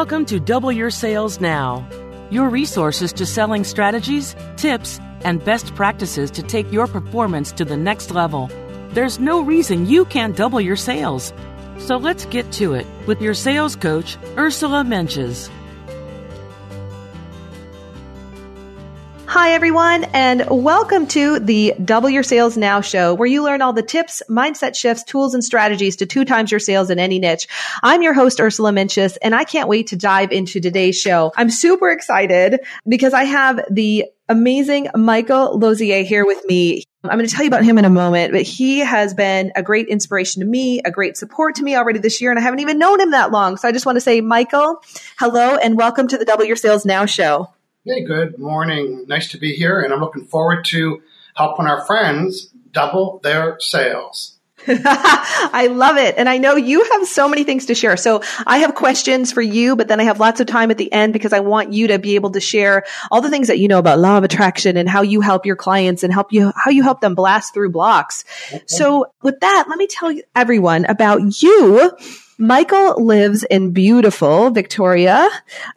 Welcome to Double Your Sales Now, your resources to selling strategies, tips, and best practices to take your performance to the next level. There's no reason you can't double your sales. So let's get to it with your sales coach, Ursula Mentjes. Hi, everyone, and welcome to the Double Your Sales Now show, where you learn all the tips, mindset shifts, tools, and strategies to two times your sales in any niche. I'm your host, Ursula Mentjes, and I can't wait to dive into today's show. I'm super excited because I have the amazing Michael Losier here with me. I'm going to tell you about him in a moment, but he has been a great inspiration to me, a great support to me already this year, and I haven't even known him that long. So I just want to say, Michael, hello, and welcome to the Double Your Sales Now show. Hey, good morning. Nice to be here, and I'm looking forward to helping our friends double their sales. I love it. And I know you have so many things to share. So I have questions for you, but then I have lots of time at the end because I want you to be able to share all the things that you know about law of attraction and how you help your clients and help you, how you help them blast through blocks. Okay. So with that, let me tell everyone about you Michael lives in beautiful Victoria,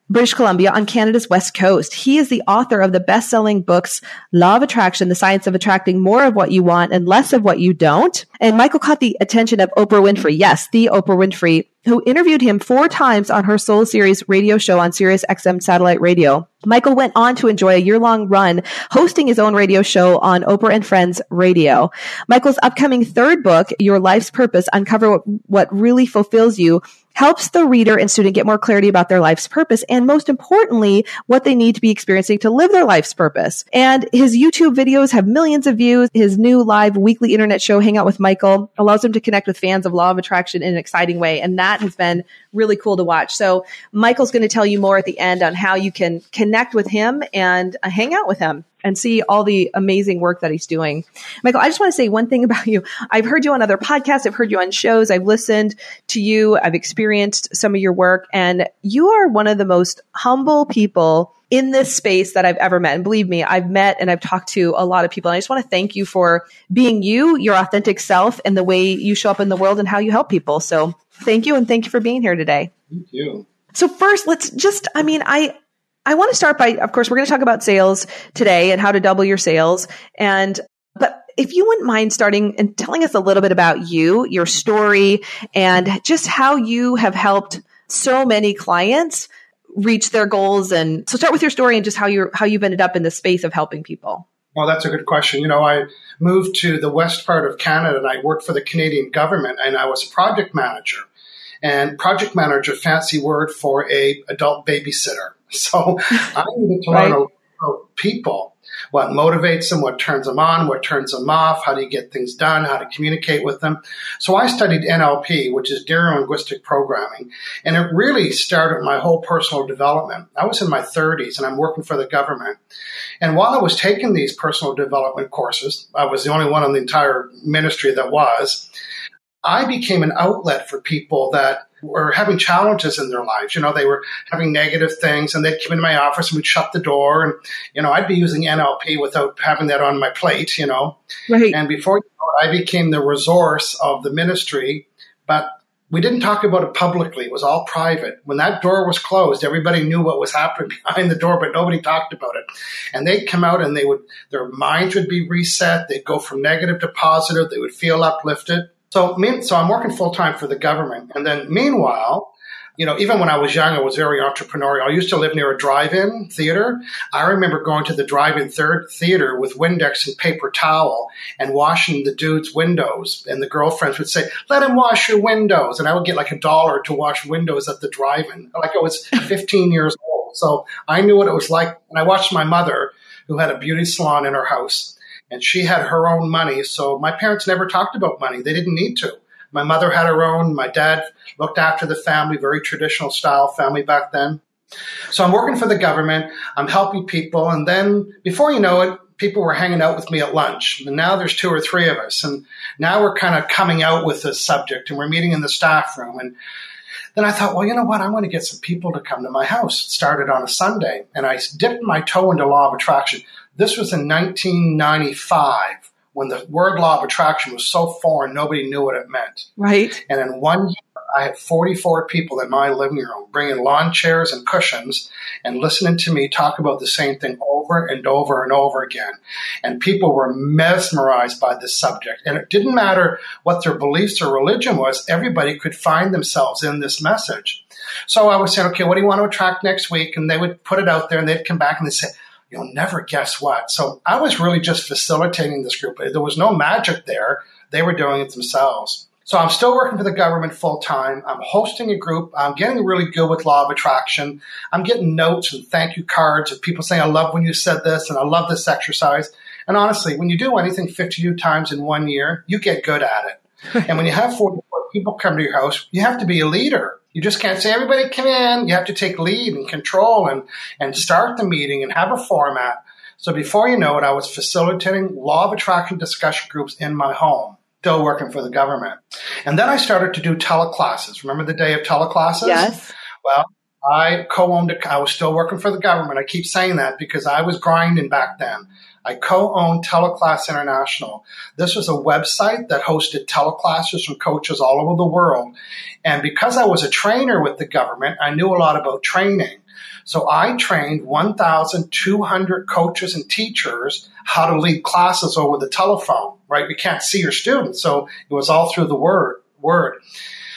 British Columbia on Canada's west coast. He is the author of the best-selling books Law of Attraction, The Science of Attracting More of What You Want and Less of What You Don't. And Michael caught the attention of Oprah Winfrey. Yes, the Oprah Winfrey who interviewed him four times on her Soul Series radio show on Sirius XM satellite radio. Michael went on to enjoy a year long run hosting his own radio show on Oprah and Friends Radio. Michael's upcoming third book, Your Life's Purpose, Uncover What, what Really Fulfills You, helps the reader and student get more clarity about their life's purpose and most importantly, what they need to be experiencing to live their life's purpose. And his YouTube videos have millions of views. His new live weekly internet show, Hang Out with Michael, allows him to connect with fans of Law of Attraction in an exciting way. And that has been really cool to watch. So Michael's going to tell you more at the end on how you can connect with him and uh, hang out with him and see all the amazing work that he's doing. Michael, I just want to say one thing about you. I've heard you on other podcasts. I've heard you on shows. I've listened to you. I've experienced some of your work and you are one of the most humble people in this space that I've ever met. And believe me, I've met and I've talked to a lot of people. And I just want to thank you for being you, your authentic self, and the way you show up in the world and how you help people. So thank you. And thank you for being here today. Thank you. So first, let's just, I mean, I, I want to start by, of course, we're going to talk about sales today and how to double your sales. And, but if you wouldn't mind starting and telling us a little bit about you, your story, and just how you have helped so many clients reach their goals. And so start with your story and just how you're, how you've ended up in the space of helping people. Well, that's a good question. You know, I moved to the west part of Canada and I worked for the Canadian government and I was a project manager. And project manager, fancy word for a adult babysitter. So I needed to learn right. about people what motivates them, what turns them on, what turns them off, how do you get things done, how to communicate with them. So I studied NLP, which is neurolinguistic programming, and it really started my whole personal development. I was in my 30s and I'm working for the government. And while I was taking these personal development courses, I was the only one in the entire ministry that was, I became an outlet for people that were having challenges in their lives. You know, they were having negative things and they'd come into my office and we'd shut the door and, you know, I'd be using NLP without having that on my plate, you know. Right. And before you know it, I became the resource of the ministry. But we didn't talk about it publicly. It was all private. When that door was closed, everybody knew what was happening behind the door, but nobody talked about it. And they'd come out and they would, their minds would be reset. They'd go from negative to positive. They would feel uplifted. So, so I'm working full time for the government. And then meanwhile, you know, even when I was young, I was very entrepreneurial. I used to live near a drive-in theater. I remember going to the drive-in third theater with Windex and paper towel and washing the dude's windows. And the girlfriends would say, "Let him wash your windows," and I would get like a dollar to wash windows at the drive-in, like I was 15 years old. So I knew what it was like. And I watched my mother, who had a beauty salon in her house, and she had her own money. So my parents never talked about money; they didn't need to. My mother had her own. My dad looked after the family, very traditional style family back then. So I'm working for the government. I'm helping people. And then before you know it, people were hanging out with me at lunch. And now there's two or three of us. And now we're kind of coming out with this subject and we're meeting in the staff room. And then I thought, well, you know what? I'm going to get some people to come to my house. It started on a Sunday. And I dipped my toe into law of attraction. This was in 1995 when the word law of attraction was so foreign, nobody knew what it meant. Right. And in one year, I had 44 people in my living room bringing lawn chairs and cushions and listening to me talk about the same thing over and over and over again. And people were mesmerized by this subject. And it didn't matter what their beliefs or religion was, everybody could find themselves in this message. So I was saying, okay, what do you want to attract next week? And they would put it out there and they'd come back and they'd say, you'll never guess what. So I was really just facilitating this group. There was no magic there. They were doing it themselves. So I'm still working for the government full time. I'm hosting a group. I'm getting really good with law of attraction. I'm getting notes and thank you cards of people saying, I love when you said this and I love this exercise. And honestly, when you do anything 52 times in one year, you get good at it. and when you have 44 people come to your house, you have to be a leader. You just can't say, everybody come in. You have to take lead and control and, and start the meeting and have a format. So before you know it, I was facilitating law of attraction discussion groups in my home, still working for the government. And then I started to do teleclasses. Remember the day of teleclasses? Yes. Well, I co-owned. I was still working for the government. I keep saying that because I was grinding back then. I co-owned Teleclass International. This was a website that hosted teleclasses from coaches all over the world. And because I was a trainer with the government, I knew a lot about training. So I trained 1,200 coaches and teachers how to lead classes over the telephone, right? We can't see your students. So it was all through the word, word.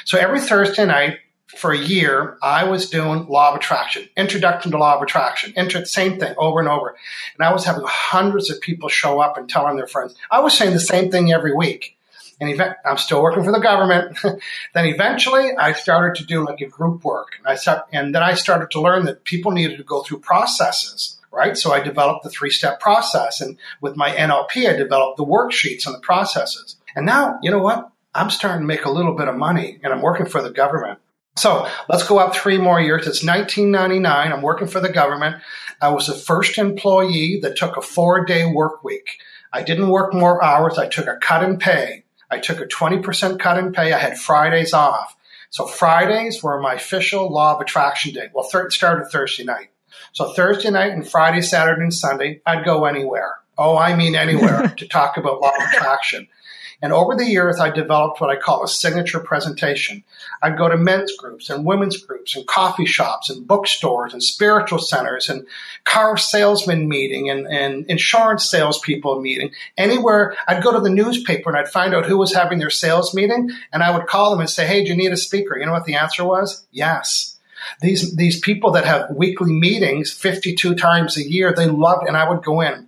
So every Thursday night, for a year, I was doing law of attraction, introduction to law of attraction, same thing over and over. And I was having hundreds of people show up and telling their friends. I was saying the same thing every week. And event, I'm still working for the government. then eventually I started to do like a group work. And I start, and then I started to learn that people needed to go through processes, right? So I developed the three step process. And with my NLP, I developed the worksheets and the processes. And now, you know what? I'm starting to make a little bit of money and I'm working for the government. So let's go up three more years. It's 1999. I'm working for the government. I was the first employee that took a four day work week. I didn't work more hours. I took a cut in pay. I took a 20% cut in pay. I had Fridays off. So Fridays were my official law of attraction day. Well, th- started Thursday night. So Thursday night and Friday, Saturday, and Sunday, I'd go anywhere. Oh, I mean anywhere to talk about law of attraction. And over the years, I developed what I call a signature presentation. I'd go to men's groups and women's groups and coffee shops and bookstores and spiritual centers and car salesman meeting and, and insurance salespeople meeting. Anywhere I'd go to the newspaper and I'd find out who was having their sales meeting and I would call them and say, Hey, do you need a speaker? You know what the answer was? Yes. These, these people that have weekly meetings 52 times a year, they loved, and I would go in.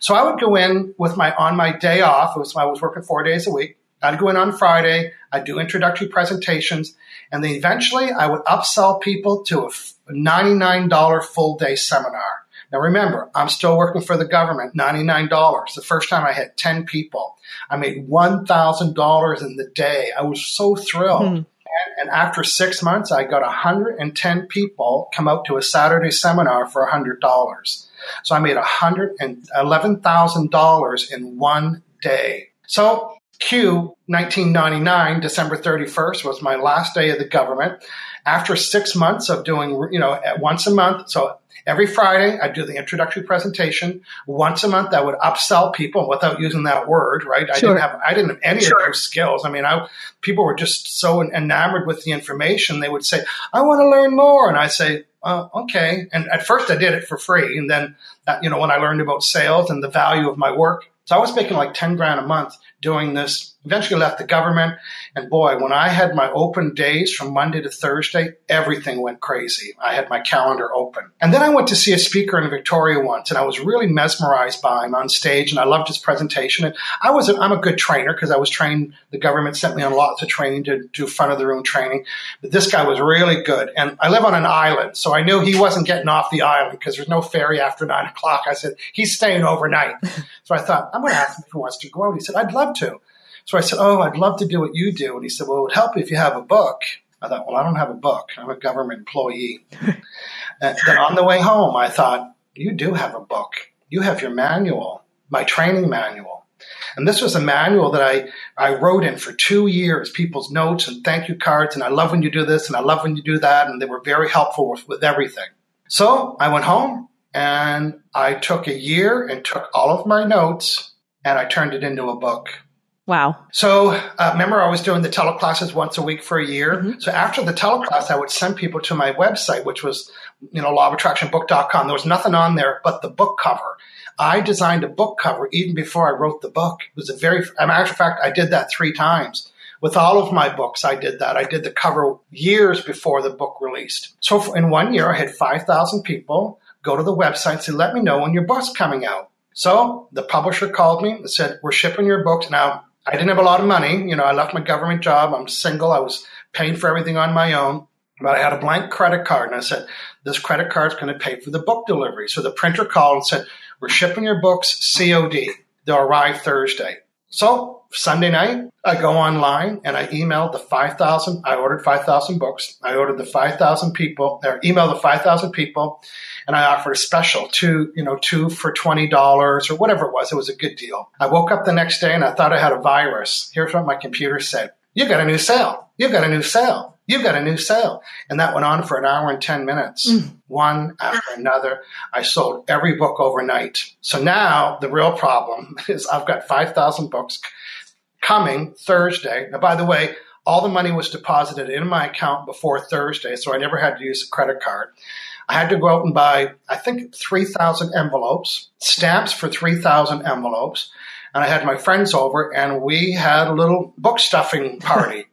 So I would go in with my on my day off. It Was, I was working four days a week. I'd go in on Friday. I'd do introductory presentations, and then eventually I would upsell people to a $99 full day seminar. Now remember, I'm still working for the government, $99. The first time I had 10 people. I made $1,000 in the day. I was so thrilled. Mm-hmm. And, and, after six months, I got 110 people come out to a Saturday seminar for $100. So I made $111,000 in one day. So Q 1999, December 31st was my last day of the government. After six months of doing, you know, at once a month, so every Friday I'd do the introductory presentation. Once a month I would upsell people without using that word, right? I didn't have I didn't have any sure. of those skills. I mean, I people were just so enamored with the information. They would say, "I want to learn more," and I say, oh, okay. And at first I did it for free. And then, uh, you know, when I learned about sales and the value of my work, so I was making like 10 grand a month doing this. Eventually left the government. And boy, when I had my open days from Monday to Thursday, everything went crazy. I had my calendar open. And then I went to see a speaker in Victoria once and I was really mesmerized by him on stage and I loved his presentation. And I was, a, I'm a good trainer because I was trained, the government sent me on lots of training to do front of the room training. But this guy was really good. And I live on an island. So I knew he wasn't getting off the island because there's no ferry after nine o'clock. I said, he's staying overnight. so I thought, I'm going to ask him if he wants to go out. He said, I'd love to. So I said, Oh, I'd love to do what you do. And he said, Well, it would help if you have a book. I thought, Well, I don't have a book. I'm a government employee. and then on the way home, I thought, You do have a book. You have your manual, my training manual. And this was a manual that I, I wrote in for two years, people's notes and thank you cards. And I love when you do this and I love when you do that. And they were very helpful with, with everything. So I went home and I took a year and took all of my notes and I turned it into a book. Wow. So uh, remember, I was doing the teleclasses once a week for a year. Mm-hmm. So after the teleclass, I would send people to my website, which was, you know, lawofattractionbook.com. There was nothing on there but the book cover. I designed a book cover even before I wrote the book. It was a very, as a matter of fact, I did that three times. With all of my books, I did that. I did the cover years before the book released. So in one year, I had 5,000 people go to the website and say, let me know when your book's coming out. So the publisher called me and said, we're shipping your books. Now, I didn't have a lot of money. You know, I left my government job. I'm single. I was paying for everything on my own. But I had a blank credit card and I said, this credit card is going to pay for the book delivery. So the printer called and said, we're shipping your books COD. They'll arrive Thursday. So Sunday night, I go online and I emailed the 5,000. I ordered 5,000 books. I ordered the 5,000 people or emailed the 5,000 people and I offered a special two, you know, two for $20 or whatever it was. It was a good deal. I woke up the next day and I thought I had a virus. Here's what my computer said. You've got a new sale. You've got a new sale. You've got a new sale. And that went on for an hour and 10 minutes, mm. one after another. I sold every book overnight. So now the real problem is I've got 5,000 books coming Thursday. Now, by the way, all the money was deposited in my account before Thursday, so I never had to use a credit card. I had to go out and buy, I think, 3,000 envelopes, stamps for 3,000 envelopes. And I had my friends over and we had a little book stuffing party.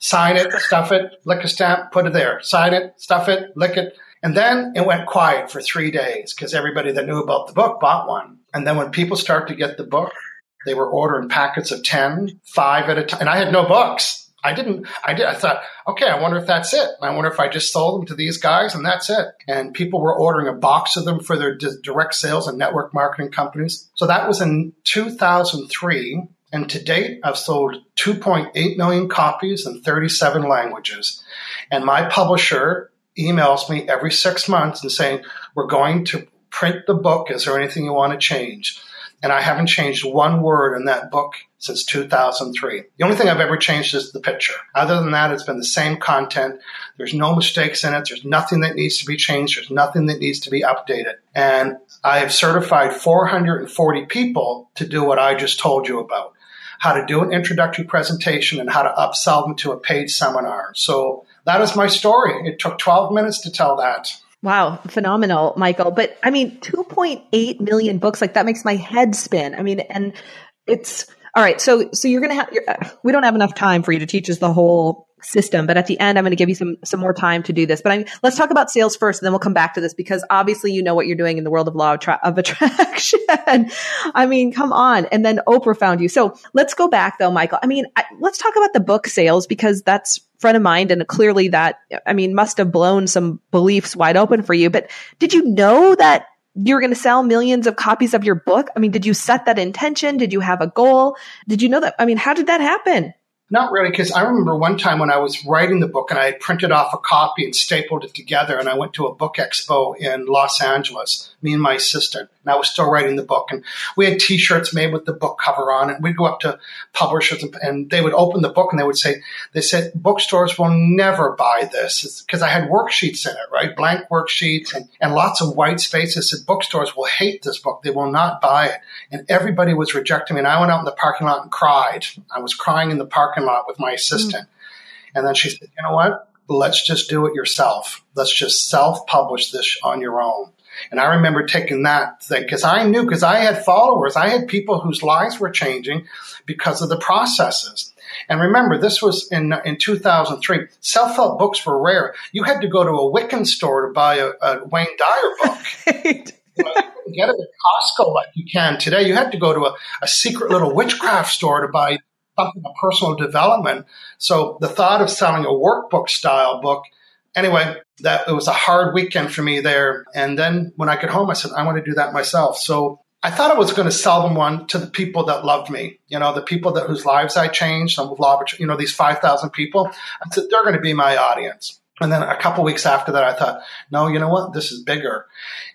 Sign it, stuff it, lick a stamp, put it there. Sign it, stuff it, lick it. And then it went quiet for three days because everybody that knew about the book bought one. And then when people start to get the book, they were ordering packets of 10, five at a time. And I had no books. I didn't, I did, I thought, okay, I wonder if that's it. I wonder if I just sold them to these guys and that's it. And people were ordering a box of them for their d- direct sales and network marketing companies. So that was in 2003. And to date, I've sold 2.8 million copies in 37 languages. And my publisher emails me every six months and saying, we're going to print the book. Is there anything you want to change? And I haven't changed one word in that book since 2003. The only thing I've ever changed is the picture. Other than that, it's been the same content. There's no mistakes in it. There's nothing that needs to be changed. There's nothing that needs to be updated. And I have certified 440 people to do what I just told you about. How to do an introductory presentation and how to upsell them to a paid seminar. So that is my story. It took 12 minutes to tell that. Wow, phenomenal, Michael. But I mean, 2.8 million books, like that makes my head spin. I mean, and it's all right. So, so you're going to have, uh, we don't have enough time for you to teach us the whole system, but at the end, I'm going to give you some, some more time to do this. But I mean, let's talk about sales first, and then we'll come back to this because obviously you know what you're doing in the world of law of, tra- of attraction. I mean, come on. And then Oprah found you. So let's go back though, Michael. I mean, I, let's talk about the book sales because that's front of mind and clearly that i mean must have blown some beliefs wide open for you but did you know that you're going to sell millions of copies of your book i mean did you set that intention did you have a goal did you know that i mean how did that happen not really, because I remember one time when I was writing the book and I had printed off a copy and stapled it together, and I went to a book expo in Los Angeles, me and my assistant. And I was still writing the book. And we had T-shirts made with the book cover on, and we'd go up to publishers, and, and they would open the book, and they would say, "They said bookstores will never buy this because I had worksheets in it, right? Blank worksheets and, and lots of white spaces. Said bookstores will hate this book; they will not buy it." And everybody was rejecting me, and I went out in the parking lot and cried. I was crying in the parking lot with my assistant, mm. and then she said, "You know what?" let's just do it yourself. Let's just self publish this on your own. And I remember taking that thing because I knew, because I had followers, I had people whose lives were changing because of the processes. And remember, this was in in 2003. Self help books were rare. You had to go to a Wiccan store to buy a, a Wayne Dyer book. you, know, you get it at Costco like you can today. You had to go to a, a secret little witchcraft store to buy something of personal development. So the thought of selling a workbook style book, anyway, that it was a hard weekend for me there. And then when I get home, I said, I want to do that myself. So I thought I was going to sell them one to the people that loved me, you know, the people that whose lives I changed, some of you know, these 5,000 people. I said, they're going to be my audience. And then a couple weeks after that, I thought, no, you know what? This is bigger.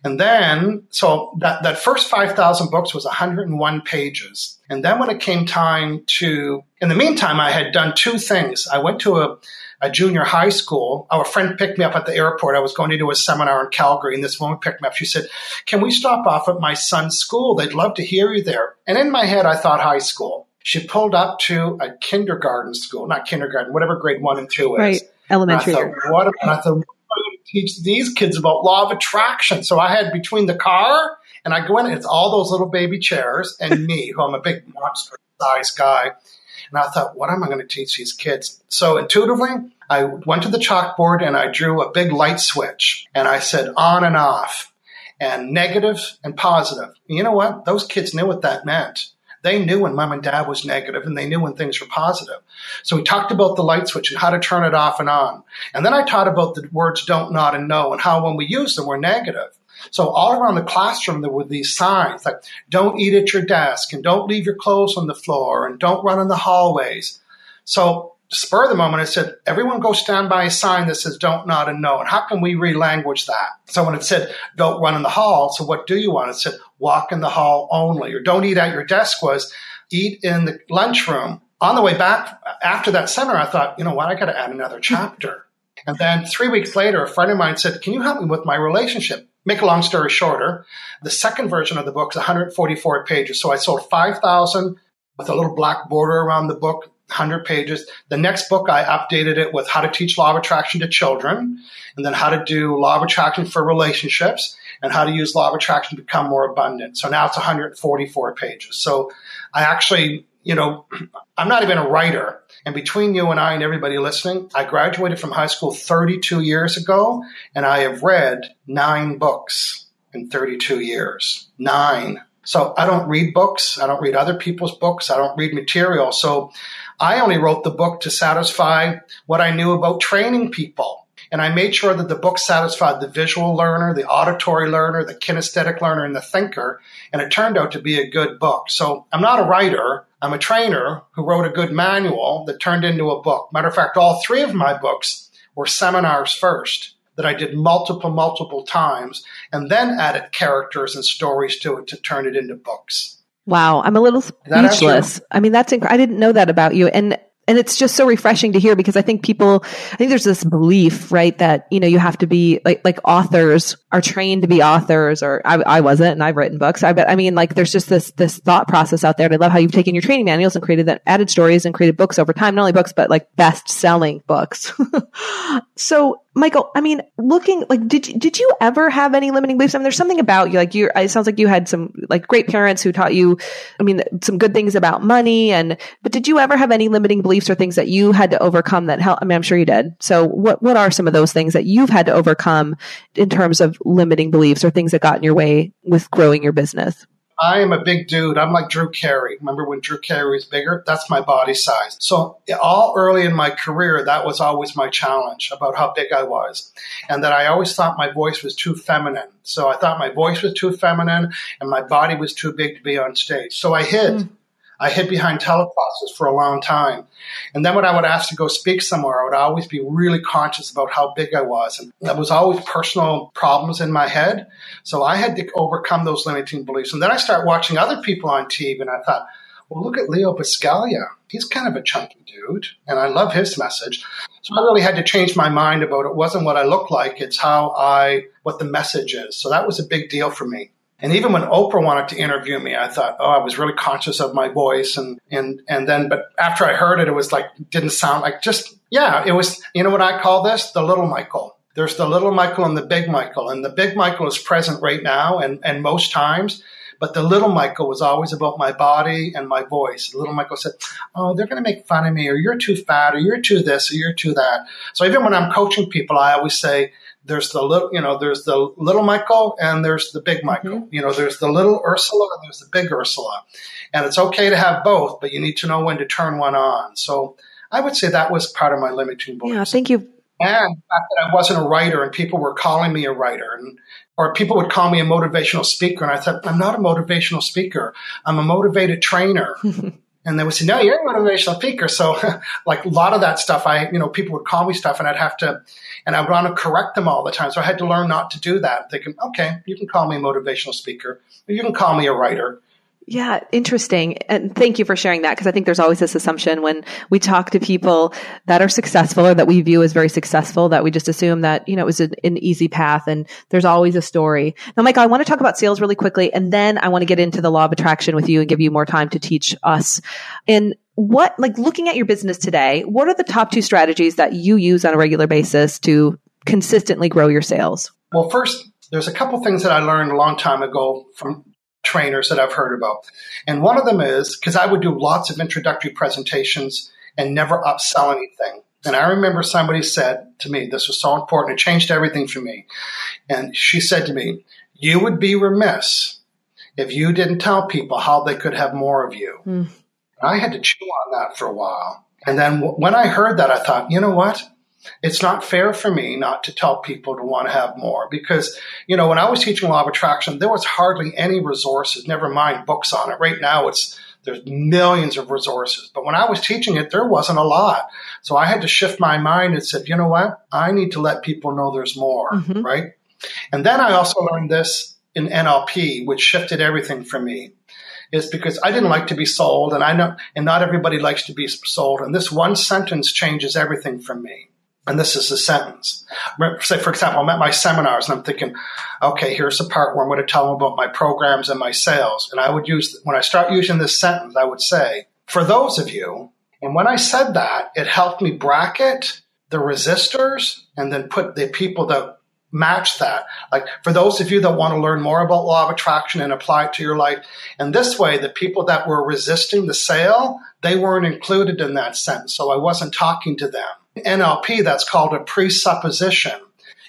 And then, so that, that first 5,000 books was 101 pages. And then when it came time to, in the meantime, I had done two things. I went to a, a junior high school. Our friend picked me up at the airport. I was going to do a seminar in Calgary, and this woman picked me up. She said, Can we stop off at my son's school? They'd love to hear you there. And in my head, I thought high school. She pulled up to a kindergarten school, not kindergarten, whatever grade one and two is. Right elementary. And I thought, what, and I thought, what to teach these kids about law of attraction? So I had between the car and I go in, it's all those little baby chairs and me, who I'm a big monster sized guy. And I thought, what am I going to teach these kids? So intuitively, I went to the chalkboard and I drew a big light switch and I said on and off and negative and positive. And you know what? Those kids knew what that meant. They knew when mom and dad was negative and they knew when things were positive. So we talked about the light switch and how to turn it off and on. And then I taught about the words don't, not, and no and how when we use them, we're negative. So all around the classroom, there were these signs like don't eat at your desk and don't leave your clothes on the floor and don't run in the hallways. So spur of the moment, I said, everyone go stand by a sign that says don't, not, and no. And how can we relanguage that? So when it said don't run in the hall, so what do you want? It said walk in the hall only, or don't eat at your desk was eat in the lunchroom. On the way back after that seminar, I thought, you know what, I got to add another chapter. And then three weeks later, a friend of mine said, Can you help me with my relationship? Make a long story shorter, the second version of the book is 144 pages. So I sold 5,000 with a little black border around the book 100 pages. The next book, I updated it with how to teach law of attraction to children, and then how to do law of attraction for relationships, and how to use law of attraction to become more abundant. So now it's 144 pages. So I actually, you know, I'm not even a writer. And between you and I and everybody listening, I graduated from high school 32 years ago, and I have read nine books in 32 years. Nine. So I don't read books. I don't read other people's books. I don't read material. So I only wrote the book to satisfy what I knew about training people. And I made sure that the book satisfied the visual learner, the auditory learner, the kinesthetic learner, and the thinker. And it turned out to be a good book. So I'm not a writer. I'm a trainer who wrote a good manual that turned into a book. Matter of fact, all three of my books were seminars first that I did multiple, multiple times and then added characters and stories to it to turn it into books. Wow, I'm a little speechless. I mean, that's inc- I didn't know that about you, and and it's just so refreshing to hear because I think people, I think there's this belief, right, that you know you have to be like like authors are trained to be authors, or I, I wasn't, and I've written books. I bet, I mean, like there's just this this thought process out there. And I love how you've taken your training manuals and created that added stories and created books over time, not only books but like best selling books. so Michael, I mean, looking like did you, did you ever have any limiting beliefs? I mean, there's something about you like you. It sounds like you had some like great parents who taught you. I mean, some good things about money, and but did you ever have any limiting beliefs or things that you had to overcome that help? I mean, I'm sure you did. So, what what are some of those things that you've had to overcome in terms of limiting beliefs or things that got in your way with growing your business? I am a big dude. I'm like Drew Carey. Remember when Drew Carey was bigger? That's my body size. So all early in my career, that was always my challenge about how big I was. And that I always thought my voice was too feminine. So I thought my voice was too feminine and my body was too big to be on stage. So I hid. Mm. I hid behind teleclasses for a long time. And then when I would ask to go speak somewhere, I would always be really conscious about how big I was. And there was always personal problems in my head. So I had to overcome those limiting beliefs. And then I started watching other people on TV and I thought, well, look at Leo Buscaglia. He's kind of a chunky dude, and I love his message. So I really had to change my mind about it. wasn't what I look like; it's how I, what the message is. So that was a big deal for me. And even when Oprah wanted to interview me, I thought, oh, I was really conscious of my voice. And, and, and then, but after I heard it, it was like, didn't sound like just, yeah, it was, you know what I call this? The little Michael. There's the little Michael and the big Michael. And the big Michael is present right now and, and most times. But the little Michael was always about my body and my voice. The little Michael said, Oh, they're going to make fun of me, or you're too fat, or you're too this, or you're too that. So even when I'm coaching people, I always say, there's the little, you know, there's the little Michael and there's the big Michael. Mm-hmm. You know, there's the little Ursula and there's the big Ursula. And it's okay to have both, but you need to know when to turn one on. So I would say that was part of my limiting belief. Yeah, thank you. And the fact that I wasn't a writer and people were calling me a writer and or people would call me a motivational speaker. And I thought, I'm not a motivational speaker. I'm a motivated trainer. and they would say, no, you're a motivational speaker. So like a lot of that stuff, I, you know, people would call me stuff and I'd have to, and I would want to correct them all the time. So I had to learn not to do that. They can, okay, you can call me a motivational speaker. You can call me a writer. Yeah, interesting. And thank you for sharing that because I think there's always this assumption when we talk to people that are successful or that we view as very successful that we just assume that, you know, it was an, an easy path and there's always a story. Now, Michael, I want to talk about sales really quickly and then I want to get into the law of attraction with you and give you more time to teach us. And what, like looking at your business today, what are the top two strategies that you use on a regular basis to consistently grow your sales? Well, first, there's a couple things that I learned a long time ago from trainers that I've heard about. And one of them is because I would do lots of introductory presentations and never upsell anything. And I remember somebody said to me, this was so important, it changed everything for me. And she said to me, You would be remiss if you didn't tell people how they could have more of you. Mm. I had to chew on that for a while. And then w- when I heard that, I thought, you know what? It's not fair for me not to tell people to want to have more because, you know, when I was teaching law of attraction, there was hardly any resources, never mind books on it. Right now it's, there's millions of resources. But when I was teaching it, there wasn't a lot. So I had to shift my mind and said, you know what? I need to let people know there's more, mm-hmm. right? And then I also learned this in NLP, which shifted everything for me is because I didn't like to be sold and I know, and not everybody likes to be sold. And this one sentence changes everything for me. And this is a sentence. Say, for example, I'm at my seminars and I'm thinking, okay, here's the part where I'm going to tell them about my programs and my sales. And I would use, when I start using this sentence, I would say, for those of you, and when I said that, it helped me bracket the resistors and then put the people that match that. Like for those of you that want to learn more about law of attraction and apply it to your life, and this way, the people that were resisting the sale, they weren't included in that sentence. So I wasn't talking to them. NLP, that's called a presupposition.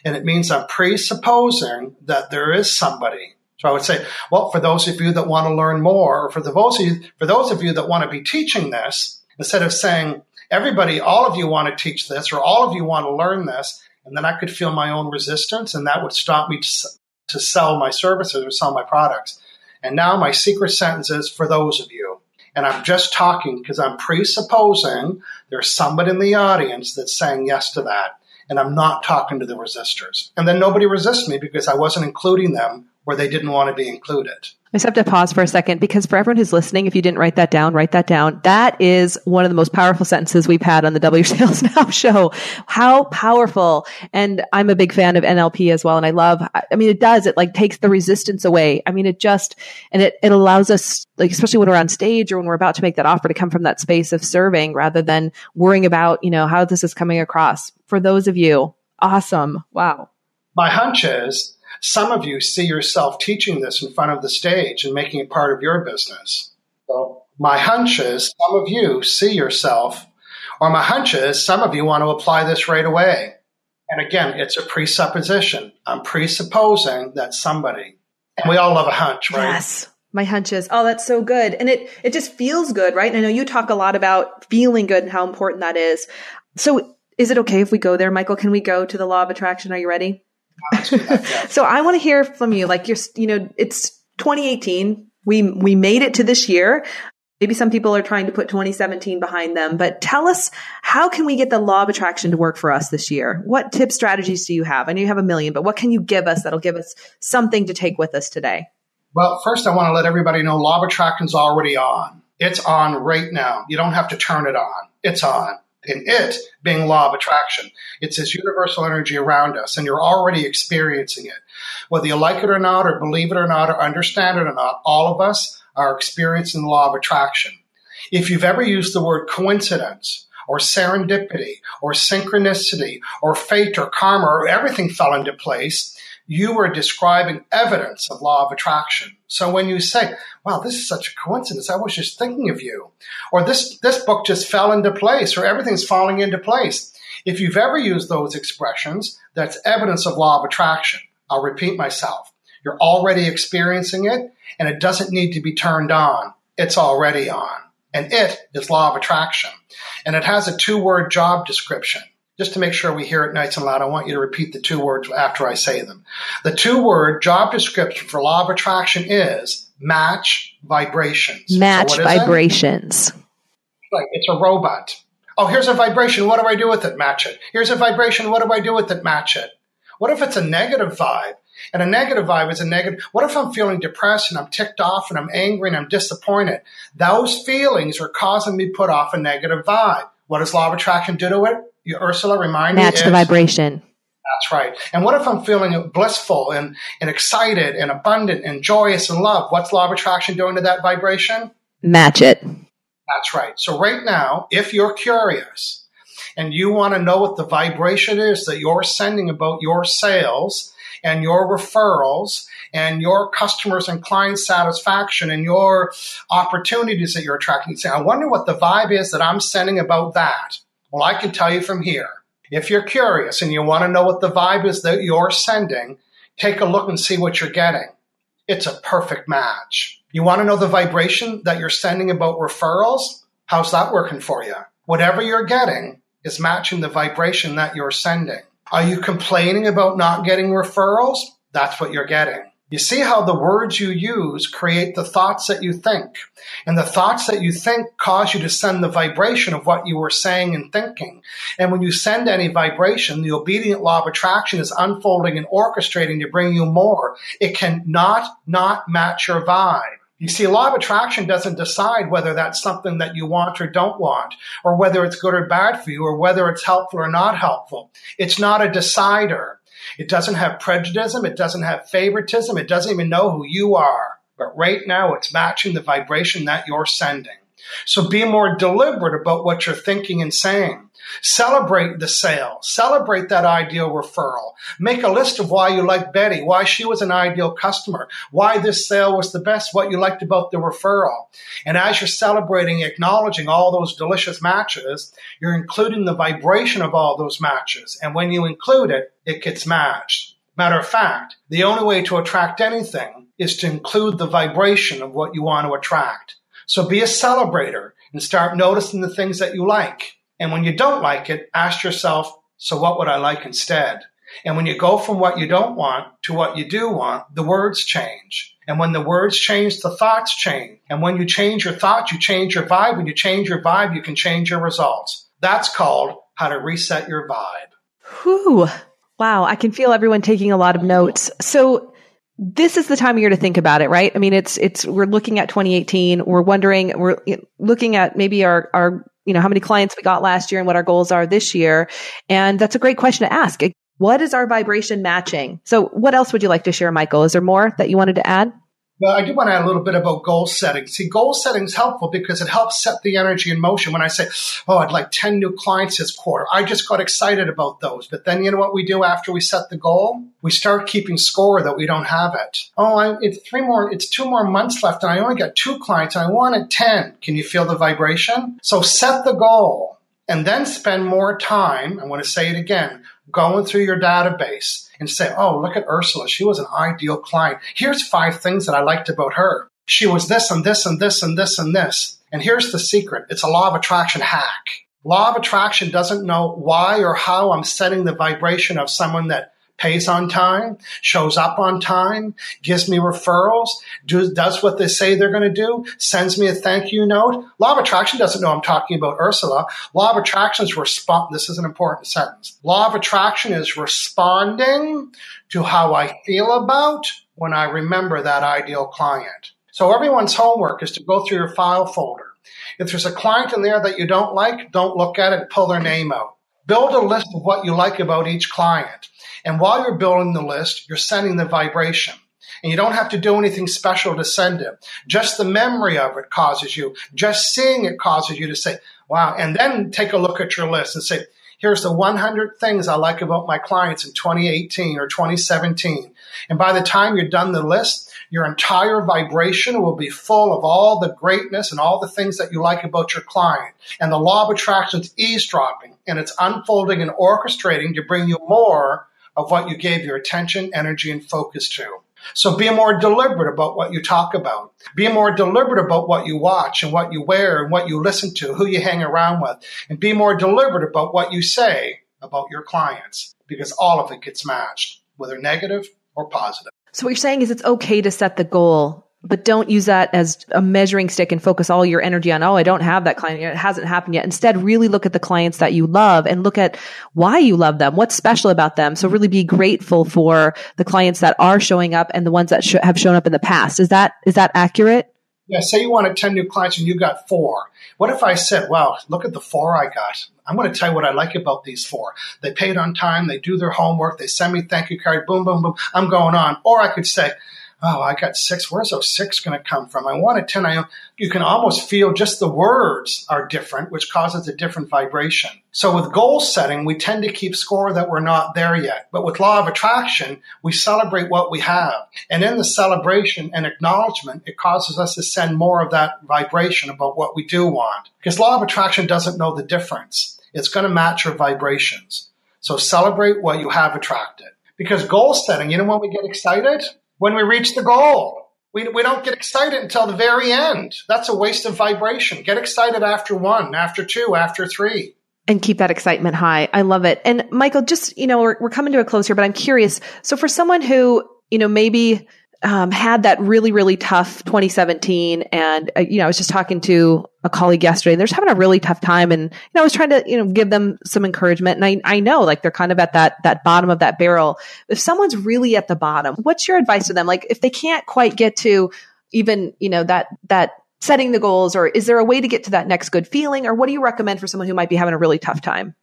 And it means I'm presupposing that there is somebody. So I would say, well, for those of you that want to learn more, or for those of you, for those of you that want to be teaching this, instead of saying, everybody, all of you want to teach this, or all of you want to learn this, and then I could feel my own resistance, and that would stop me to, to sell my services or sell my products. And now my secret sentence is for those of you. And I'm just talking because I'm presupposing there's somebody in the audience that's saying yes to that. And I'm not talking to the resistors. And then nobody resists me because I wasn't including them where they didn't want to be included. I just have to pause for a second because for everyone who's listening, if you didn't write that down, write that down. That is one of the most powerful sentences we've had on the W Sales Now show. How powerful. And I'm a big fan of NLP as well. And I love, I mean, it does, it like takes the resistance away. I mean, it just, and it, it allows us, like, especially when we're on stage or when we're about to make that offer to come from that space of serving rather than worrying about, you know, how this is coming across. For those of you, awesome. Wow. My hunch is some of you see yourself teaching this in front of the stage and making it part of your business. So my hunch is some of you see yourself, or my hunch is some of you want to apply this right away. And again, it's a presupposition. I'm presupposing that somebody, and we all love a hunch, right? Yes. My hunch is, oh, that's so good. And it, it just feels good, right? And I know you talk a lot about feeling good and how important that is. So is it okay if we go there, Michael? Can we go to the law of attraction? Are you ready? So I want to hear from you. Like you're, you know, it's 2018. We we made it to this year. Maybe some people are trying to put 2017 behind them, but tell us how can we get the law of attraction to work for us this year? What tip strategies do you have? I know you have a million, but what can you give us that'll give us something to take with us today? Well, first, I want to let everybody know law of attraction is already on. It's on right now. You don't have to turn it on. It's on. And it being law of attraction, it's this universal energy around us, and you're already experiencing it. Whether you like it or not, or believe it or not, or understand it or not, all of us are experiencing the law of attraction. If you've ever used the word coincidence or serendipity or synchronicity or fate or karma or everything fell into place, you are describing evidence of law of attraction. So when you say, wow, this is such a coincidence, I was just thinking of you, or this, this book just fell into place, or everything's falling into place. If you've ever used those expressions, that's evidence of law of attraction. I'll repeat myself. You're already experiencing it and it doesn't need to be turned on. It's already on. And it is law of attraction. And it has a two word job description. Just to make sure we hear it nice and loud, I want you to repeat the two words after I say them. The two word job description for law of attraction is match vibrations. Match so vibrations. Like it's a robot. Oh, here's a vibration. What do I do with it? Match it. Here's a vibration. What do I do with it? Match it. What if it's a negative vibe? And a negative vibe is a negative. What if I'm feeling depressed and I'm ticked off and I'm angry and I'm disappointed? Those feelings are causing me to put off a negative vibe. What does law of attraction do to it? You, Ursula, remind Match me. Match the vibration. That's right. And what if I'm feeling blissful and, and excited and abundant and joyous and love? What's law of attraction doing to that vibration? Match it. That's right. So right now, if you're curious and you want to know what the vibration is that you're sending about your sales, and your referrals and your customers and client satisfaction and your opportunities that you're attracting. Say, I wonder what the vibe is that I'm sending about that. Well, I can tell you from here. If you're curious and you want to know what the vibe is that you're sending, take a look and see what you're getting. It's a perfect match. You want to know the vibration that you're sending about referrals? How's that working for you? Whatever you're getting is matching the vibration that you're sending. Are you complaining about not getting referrals? That's what you're getting. You see how the words you use create the thoughts that you think. And the thoughts that you think cause you to send the vibration of what you were saying and thinking. And when you send any vibration, the obedient law of attraction is unfolding and orchestrating to bring you more. It can not, not match your vibe. You see, law of attraction doesn't decide whether that's something that you want or don't want, or whether it's good or bad for you, or whether it's helpful or not helpful. It's not a decider. It doesn't have prejudice. It doesn't have favoritism. It doesn't even know who you are. But right now, it's matching the vibration that you're sending. So be more deliberate about what you're thinking and saying. Celebrate the sale. Celebrate that ideal referral. Make a list of why you like Betty, why she was an ideal customer, why this sale was the best, what you liked about the referral. And as you're celebrating, acknowledging all those delicious matches, you're including the vibration of all those matches. And when you include it, it gets matched. Matter of fact, the only way to attract anything is to include the vibration of what you want to attract. So be a celebrator and start noticing the things that you like. And when you don't like it, ask yourself, so what would I like instead? And when you go from what you don't want to what you do want, the words change. And when the words change, the thoughts change. And when you change your thoughts, you change your vibe. When you change your vibe, you can change your results. That's called how to reset your vibe. Whew. Wow. I can feel everyone taking a lot of notes. So this is the time of year to think about it, right? I mean, it's, it's, we're looking at 2018. We're wondering, we're looking at maybe our, our you know, how many clients we got last year and what our goals are this year. And that's a great question to ask. What is our vibration matching? So what else would you like to share, Michael? Is there more that you wanted to add? Well, I do want to add a little bit about goal setting. See, goal setting is helpful because it helps set the energy in motion. When I say, oh, I'd like 10 new clients this quarter, I just got excited about those. But then you know what we do after we set the goal? We start keeping score that we don't have it. Oh, I, it's three more, it's two more months left and I only got two clients and I wanted 10. Can you feel the vibration? So set the goal and then spend more time. I want to say it again, going through your database and say, oh, look at Ursula. She was an ideal client. Here's five things that I liked about her. She was this and this and this and this and this. And here's the secret. It's a law of attraction hack. Law of attraction doesn't know why or how I'm setting the vibration of someone that pays on time, shows up on time, gives me referrals, do, does what they say they're going to do, sends me a thank you note. Law of attraction doesn't know I'm talking about Ursula. Law of attraction is respond. This is an important sentence. Law of attraction is responding to how I feel about when I remember that ideal client. So everyone's homework is to go through your file folder. If there's a client in there that you don't like, don't look at it, pull their name out. Build a list of what you like about each client. And while you're building the list, you're sending the vibration. And you don't have to do anything special to send it. Just the memory of it causes you, just seeing it causes you to say, wow. And then take a look at your list and say, here's the 100 things I like about my clients in 2018 or 2017. And by the time you're done the list, your entire vibration will be full of all the greatness and all the things that you like about your client. And the law of attraction is eavesdropping and it's unfolding and orchestrating to bring you more of what you gave your attention, energy, and focus to. So be more deliberate about what you talk about. Be more deliberate about what you watch and what you wear and what you listen to, who you hang around with. And be more deliberate about what you say about your clients because all of it gets matched, whether negative or positive. So what you're saying is it's okay to set the goal but don't use that as a measuring stick and focus all your energy on, oh, I don't have that client yet. It hasn't happened yet. Instead, really look at the clients that you love and look at why you love them. What's special about them? So really be grateful for the clients that are showing up and the ones that sh- have shown up in the past. Is that, is that accurate? Yeah. Say you wanted 10 new clients and you got four. What if I said, well, look at the four I got. I'm going to tell you what I like about these four. They paid on time. They do their homework. They send me thank you card. Boom, boom, boom. I'm going on. Or I could say, oh, I got six. Where's those six going to come from? I wanted 10. I, you can almost feel just the words are different, which causes a different vibration. So with goal setting, we tend to keep score that we're not there yet. But with law of attraction, we celebrate what we have. And in the celebration and acknowledgement, it causes us to send more of that vibration about what we do want. Because law of attraction doesn't know the difference. It's going to match your vibrations. So celebrate what you have attracted. Because goal setting, you know when we get excited? When we reach the goal. We, we don't get excited until the very end. That's a waste of vibration. Get excited after one, after two, after three. And keep that excitement high. I love it. And Michael, just, you know, we're, we're coming to a close here, but I'm curious. So for someone who, you know, maybe um, had that really, really tough 2017. And, uh, you know, I was just talking to a colleague yesterday and they're just having a really tough time. And, you know, I was trying to, you know, give them some encouragement. And I, I know like they're kind of at that, that bottom of that barrel. If someone's really at the bottom, what's your advice to them? Like if they can't quite get to even, you know, that, that setting the goals or is there a way to get to that next good feeling or what do you recommend for someone who might be having a really tough time?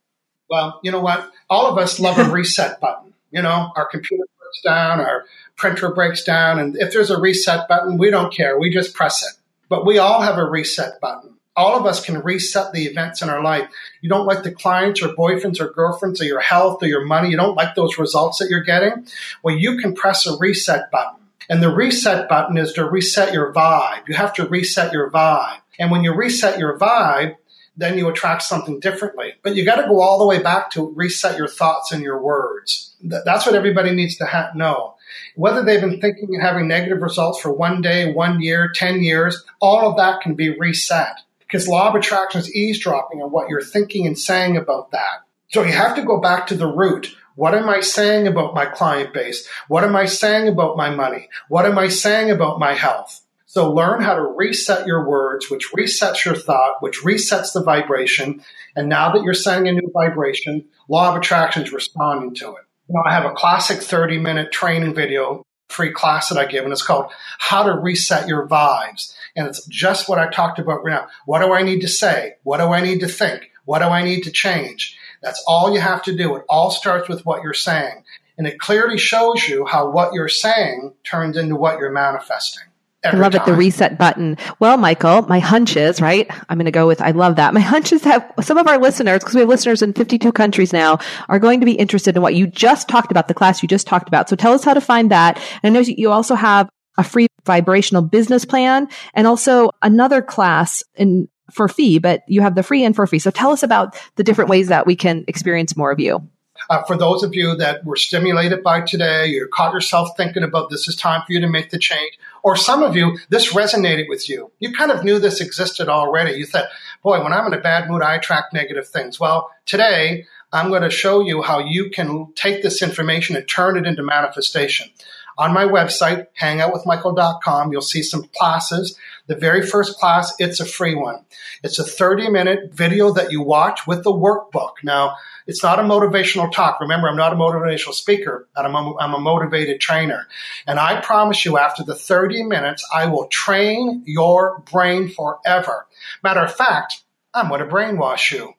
Well, you know what? All of us love a reset button. You know, our computer down, our printer breaks down, and if there's a reset button, we don't care. We just press it. But we all have a reset button. All of us can reset the events in our life. You don't like the clients or boyfriends or girlfriends or your health or your money. You don't like those results that you're getting. Well, you can press a reset button. And the reset button is to reset your vibe. You have to reset your vibe. And when you reset your vibe, then you attract something differently. But you got to go all the way back to reset your thoughts and your words. That's what everybody needs to ha- know. Whether they've been thinking and having negative results for one day, one year, 10 years, all of that can be reset because law of attraction is eavesdropping on what you're thinking and saying about that. So you have to go back to the root. What am I saying about my client base? What am I saying about my money? What am I saying about my health? So learn how to reset your words, which resets your thought, which resets the vibration. And now that you're sending a new vibration, law of attraction is responding to it. You know, I have a classic 30 minute training video, free class that I give, and it's called How to Reset Your Vibes. And it's just what I talked about right now. What do I need to say? What do I need to think? What do I need to change? That's all you have to do. It all starts with what you're saying. And it clearly shows you how what you're saying turns into what you're manifesting. I love time. it. The reset button. Well, Michael, my hunches, right? I'm going to go with, I love that. My hunches have some of our listeners, because we have listeners in 52 countries now, are going to be interested in what you just talked about, the class you just talked about. So tell us how to find that. And I know you also have a free vibrational business plan and also another class in for fee, but you have the free and for fee. So tell us about the different ways that we can experience more of you. Uh, for those of you that were stimulated by today, you caught yourself thinking about this is time for you to make the change, or some of you, this resonated with you. You kind of knew this existed already. You thought, boy, when I'm in a bad mood, I attract negative things. Well, today, I'm going to show you how you can take this information and turn it into manifestation. On my website, hangoutwithmichael.com, you'll see some classes. The very first class, it's a free one. It's a 30 minute video that you watch with the workbook. Now, it's not a motivational talk. Remember, I'm not a motivational speaker, I'm a, I'm a motivated trainer. And I promise you, after the 30 minutes, I will train your brain forever. Matter of fact, I'm going to brainwash you.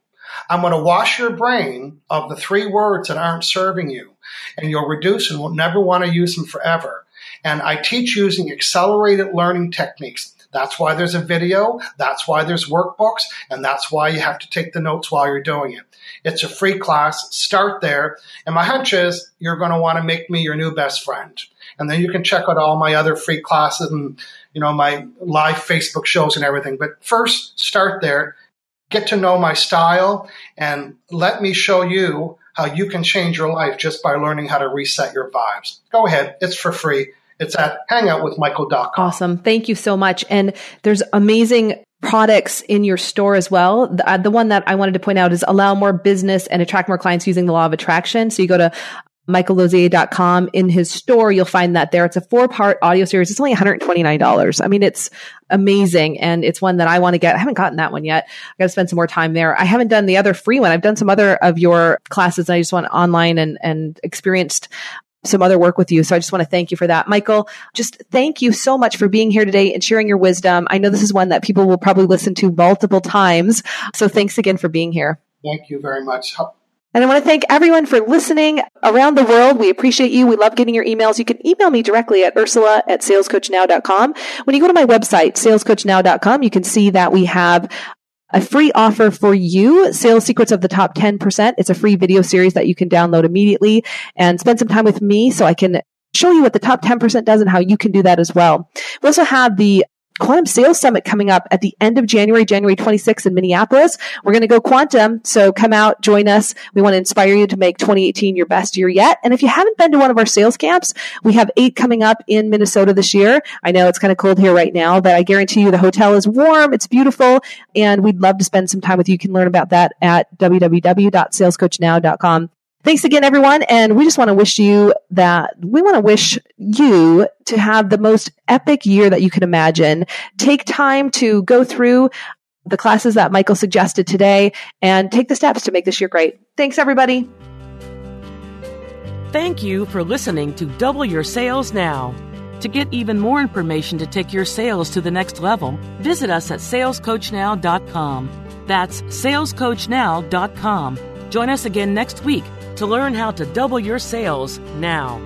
I'm going to wash your brain of the three words that aren't serving you, and you'll reduce and will never want to use them forever. And I teach using accelerated learning techniques. That's why there's a video. That's why there's workbooks. And that's why you have to take the notes while you're doing it. It's a free class. Start there. And my hunch is you're going to want to make me your new best friend. And then you can check out all my other free classes and, you know, my live Facebook shows and everything. But first, start there get to know my style and let me show you how you can change your life just by learning how to reset your vibes. Go ahead. It's for free. It's at hangoutwithmichael.com. Awesome. Thank you so much. And there's amazing products in your store as well. The, uh, the, one that I wanted to point out is allow more business and attract more clients using the law of attraction. So you go to michaellosier.com. In his store, you'll find that there. It's a four part audio series. It's only $129. I mean, it's amazing. And it's one that I want to get. I haven't gotten that one yet. I got to spend some more time there. I haven't done the other free one. I've done some other of your classes. I just went online and, and experienced some other work with you. So I just want to thank you for that. Michael, just thank you so much for being here today and sharing your wisdom. I know this is one that people will probably listen to multiple times. So thanks again for being here. Thank you very much. And I want to thank everyone for listening around the world. We appreciate you. We love getting your emails. You can email me directly at ursula at salescoachnow.com. When you go to my website, salescoachnow.com, you can see that we have a free offer for you, Sales Secrets of the Top 10%. It's a free video series that you can download immediately and spend some time with me so I can show you what the top 10% does and how you can do that as well. We also have the Quantum Sales Summit coming up at the end of January, January 26th in Minneapolis. We're going to go quantum. So come out, join us. We want to inspire you to make 2018 your best year yet. And if you haven't been to one of our sales camps, we have eight coming up in Minnesota this year. I know it's kind of cold here right now, but I guarantee you the hotel is warm. It's beautiful. And we'd love to spend some time with you. You can learn about that at www.salescoachnow.com. Thanks again, everyone. And we just want to wish you that we want to wish you to have the most epic year that you can imagine. Take time to go through the classes that Michael suggested today and take the steps to make this year great. Thanks, everybody. Thank you for listening to Double Your Sales Now. To get even more information to take your sales to the next level, visit us at salescoachnow.com. That's salescoachnow.com. Join us again next week to learn how to double your sales now.